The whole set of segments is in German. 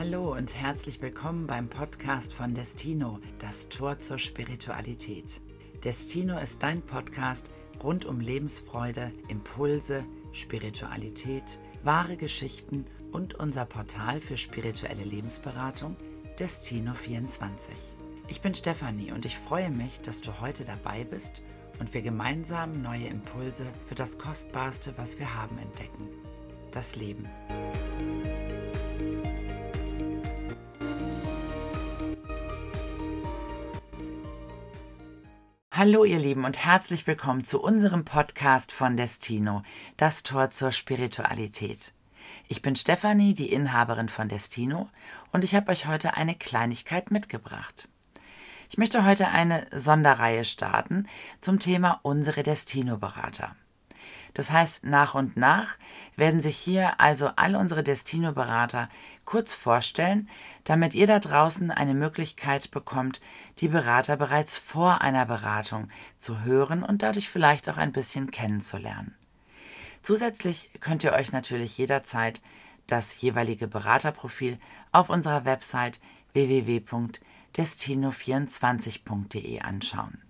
Hallo und herzlich willkommen beim Podcast von Destino, das Tor zur Spiritualität. Destino ist dein Podcast rund um Lebensfreude, Impulse, Spiritualität, wahre Geschichten und unser Portal für spirituelle Lebensberatung Destino24. Ich bin Stefanie und ich freue mich, dass du heute dabei bist und wir gemeinsam neue Impulse für das Kostbarste, was wir haben, entdecken. Das Leben. Hallo ihr Lieben und herzlich willkommen zu unserem Podcast von Destino, das Tor zur Spiritualität. Ich bin Stefanie, die Inhaberin von Destino, und ich habe euch heute eine Kleinigkeit mitgebracht. Ich möchte heute eine Sonderreihe starten zum Thema unsere Destino-Berater. Das heißt, nach und nach werden sich hier also alle unsere Destino-Berater kurz vorstellen, damit ihr da draußen eine Möglichkeit bekommt, die Berater bereits vor einer Beratung zu hören und dadurch vielleicht auch ein bisschen kennenzulernen. Zusätzlich könnt ihr euch natürlich jederzeit das jeweilige Beraterprofil auf unserer Website www.destino24.de anschauen.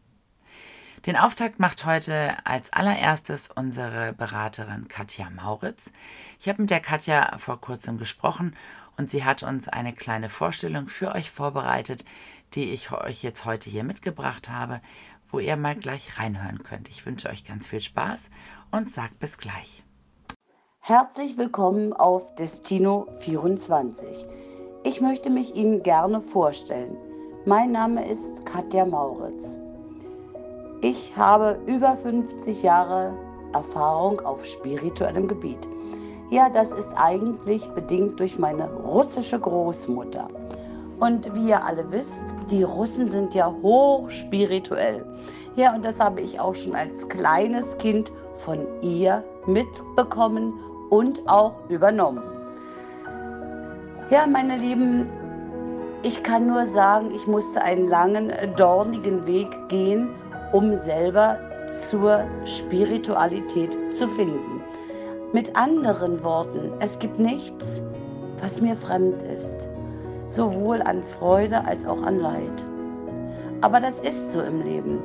Den Auftakt macht heute als allererstes unsere Beraterin Katja Mauritz. Ich habe mit der Katja vor kurzem gesprochen und sie hat uns eine kleine Vorstellung für euch vorbereitet, die ich euch jetzt heute hier mitgebracht habe, wo ihr mal gleich reinhören könnt. Ich wünsche euch ganz viel Spaß und sag bis gleich. Herzlich willkommen auf Destino 24. Ich möchte mich Ihnen gerne vorstellen. Mein Name ist Katja Mauritz. Ich habe über 50 Jahre Erfahrung auf spirituellem Gebiet. Ja, das ist eigentlich bedingt durch meine russische Großmutter. Und wie ihr alle wisst, die Russen sind ja hochspirituell. Ja, und das habe ich auch schon als kleines Kind von ihr mitbekommen und auch übernommen. Ja, meine Lieben, ich kann nur sagen, ich musste einen langen, dornigen Weg gehen, um selber zur Spiritualität zu finden. Mit anderen Worten, es gibt nichts, was mir fremd ist, sowohl an Freude als auch an Leid. Aber das ist so im Leben.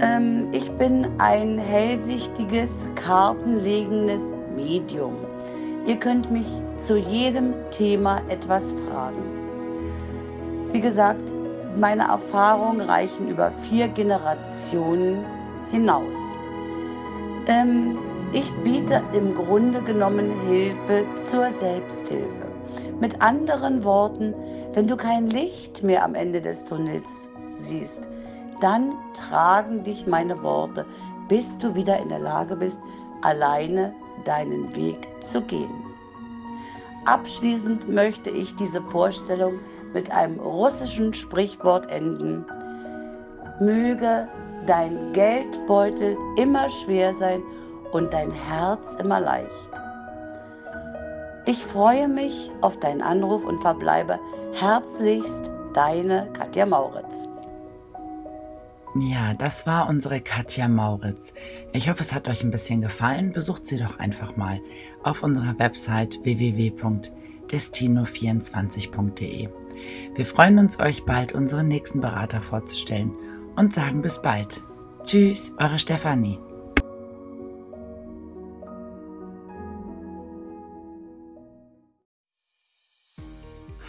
Ähm, ich bin ein hellsichtiges, kartenlegendes Medium. Ihr könnt mich zu jedem Thema etwas fragen. Wie gesagt, meine Erfahrungen reichen über vier Generationen hinaus. Ähm, ich biete im Grunde genommen Hilfe zur Selbsthilfe. Mit anderen Worten, wenn du kein Licht mehr am Ende des Tunnels siehst, dann tragen dich meine Worte, bis du wieder in der Lage bist, alleine deinen Weg zu gehen. Abschließend möchte ich diese Vorstellung mit einem russischen Sprichwort enden. Möge dein Geldbeutel immer schwer sein und dein Herz immer leicht. Ich freue mich auf deinen Anruf und verbleibe herzlichst deine Katja Mauritz. Ja, das war unsere Katja Mauritz. Ich hoffe, es hat euch ein bisschen gefallen. Besucht sie doch einfach mal auf unserer Website www.destino24.de. Wir freuen uns, euch bald unseren nächsten Berater vorzustellen und sagen bis bald. Tschüss, eure Stefanie.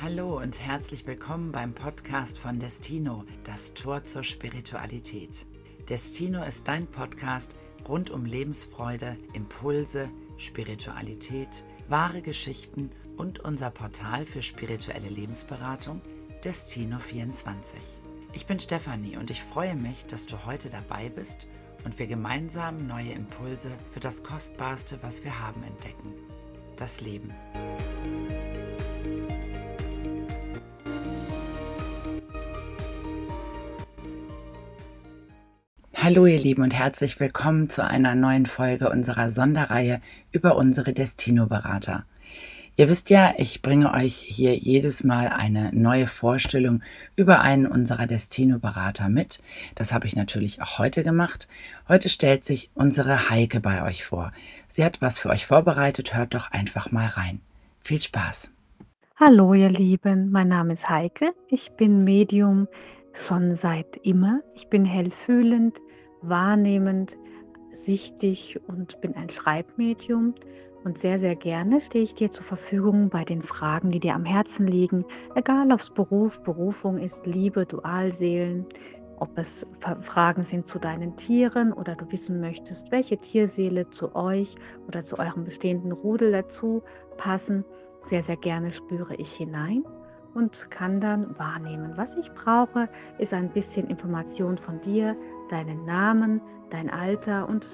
Hallo und herzlich willkommen beim Podcast von Destino, das Tor zur Spiritualität. Destino ist dein Podcast rund um Lebensfreude, Impulse, Spiritualität, wahre Geschichten und unser Portal für spirituelle Lebensberatung Destino24. Ich bin Stefanie und ich freue mich, dass du heute dabei bist und wir gemeinsam neue Impulse für das Kostbarste, was wir haben, entdecken. Das Leben. Hallo ihr Lieben und herzlich willkommen zu einer neuen Folge unserer Sonderreihe über unsere Destino-Berater. Ihr wisst ja, ich bringe euch hier jedes Mal eine neue Vorstellung über einen unserer Destino-Berater mit. Das habe ich natürlich auch heute gemacht. Heute stellt sich unsere Heike bei euch vor. Sie hat was für euch vorbereitet, hört doch einfach mal rein. Viel Spaß! Hallo ihr Lieben, mein Name ist Heike. Ich bin Medium schon seit immer. Ich bin hellfühlend, wahrnehmend, sichtig und bin ein Schreibmedium. Und sehr, sehr gerne stehe ich dir zur Verfügung bei den Fragen, die dir am Herzen liegen. Egal, ob es Beruf, Berufung ist, Liebe, Dualseelen, ob es Fragen sind zu deinen Tieren oder du wissen möchtest, welche Tierseele zu euch oder zu eurem bestehenden Rudel dazu passen. Sehr, sehr gerne spüre ich hinein und kann dann wahrnehmen. Was ich brauche, ist ein bisschen Information von dir, deinen Namen, dein Alter und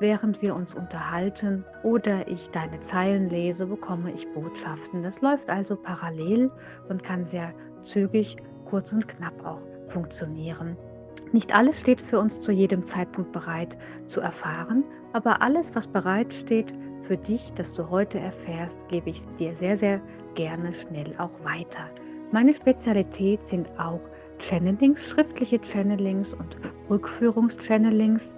während wir uns unterhalten oder ich deine Zeilen lese, bekomme ich Botschaften. Das läuft also parallel und kann sehr zügig, kurz und knapp auch funktionieren. Nicht alles steht für uns zu jedem Zeitpunkt bereit zu erfahren, aber alles, was bereit steht für dich, dass du heute erfährst, gebe ich dir sehr, sehr gerne schnell auch weiter. Meine Spezialität sind auch Channelings, schriftliche Channelings und Rückführungschannelings.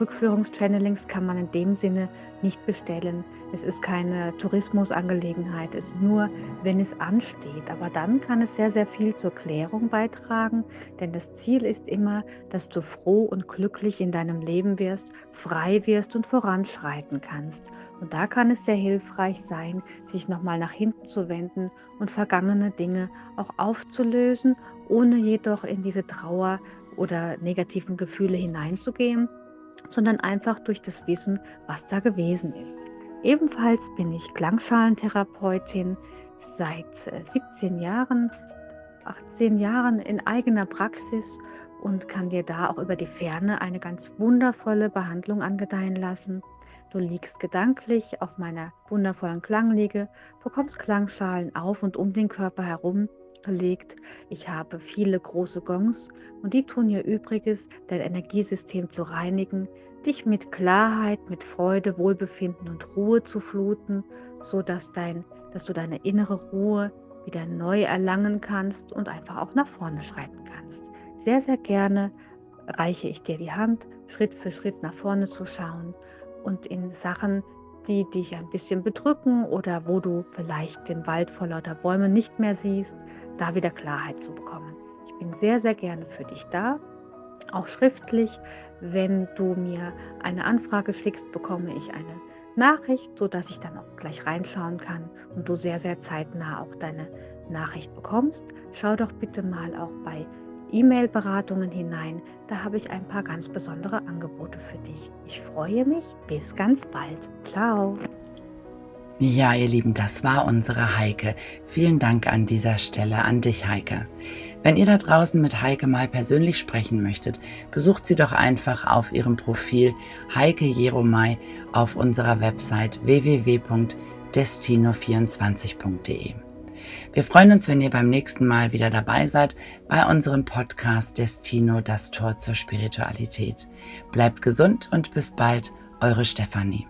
Rückführungschannelings kann man in dem Sinne nicht bestellen. Es ist keine Tourismusangelegenheit, es ist nur, wenn es ansteht. Aber dann kann es sehr, sehr viel zur Klärung beitragen, denn das Ziel ist immer, dass du froh und glücklich in deinem Leben wirst, frei wirst und voranschreiten kannst. Und da kann es sehr hilfreich sein, sich nochmal nach hinten zu wenden und vergangene Dinge auch aufzulösen, ohne jedoch in diese Trauer oder negativen Gefühle hineinzugehen, sondern einfach durch das Wissen, was da gewesen ist. Ebenfalls bin ich Klangschalentherapeutin seit 17 äh, Jahren, 18 Jahren in eigener Praxis und kann dir da auch über die Ferne eine ganz wundervolle Behandlung angedeihen lassen. Du liegst gedanklich auf meiner wundervollen Klangliege, bekommst Klangschalen auf und um den Körper herum gelegt. Ich habe viele große Gongs und die tun ihr Übriges, dein Energiesystem zu reinigen, dich mit Klarheit, mit Freude, Wohlbefinden und Ruhe zu fluten, so dass, dein, dass du deine innere Ruhe wieder neu erlangen kannst und einfach auch nach vorne schreiten kannst. Sehr, sehr gerne reiche ich dir die Hand, Schritt für Schritt nach vorne zu schauen und in Sachen, die dich ein bisschen bedrücken oder wo du vielleicht den Wald vor lauter Bäumen nicht mehr siehst, da wieder Klarheit zu bekommen. Ich bin sehr, sehr gerne für dich da, auch schriftlich. Wenn du mir eine Anfrage schickst, bekomme ich eine Nachricht, sodass ich dann auch gleich reinschauen kann und du sehr, sehr zeitnah auch deine Nachricht bekommst. Schau doch bitte mal auch bei E-Mail-Beratungen hinein. Da habe ich ein paar ganz besondere Angebote für dich. Ich freue mich. Bis ganz bald. Ciao. Ja, ihr Lieben, das war unsere Heike. Vielen Dank an dieser Stelle an dich, Heike. Wenn ihr da draußen mit Heike mal persönlich sprechen möchtet, besucht sie doch einfach auf ihrem Profil Heike Jeromai auf unserer Website www.destino24.de. Wir freuen uns, wenn ihr beim nächsten Mal wieder dabei seid bei unserem Podcast Destino, das Tor zur Spiritualität. Bleibt gesund und bis bald, eure Stefanie.